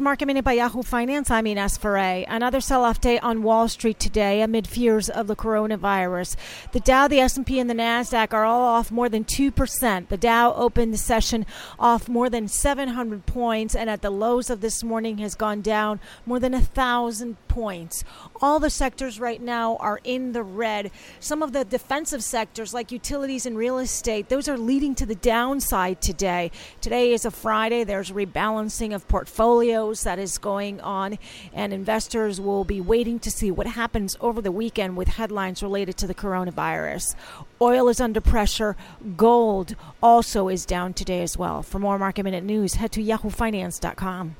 Market Minute by Yahoo Finance. I'm Ines Ferre. Another sell-off day on Wall Street today amid fears of the coronavirus. The Dow, the S&P, and the Nasdaq are all off more than two percent. The Dow opened the session off more than 700 points, and at the lows of this morning has gone down more than a thousand points. All the sectors right now are in the red. Some of the defensive sectors, like utilities and real estate, those are leading to the downside today. Today is a Friday. There's rebalancing of portfolios that is going on, and investors will be waiting to see what happens over the weekend with headlines related to the coronavirus. Oil is under pressure. Gold also is down today as well. For more market minute news, head to yahoofinance.com.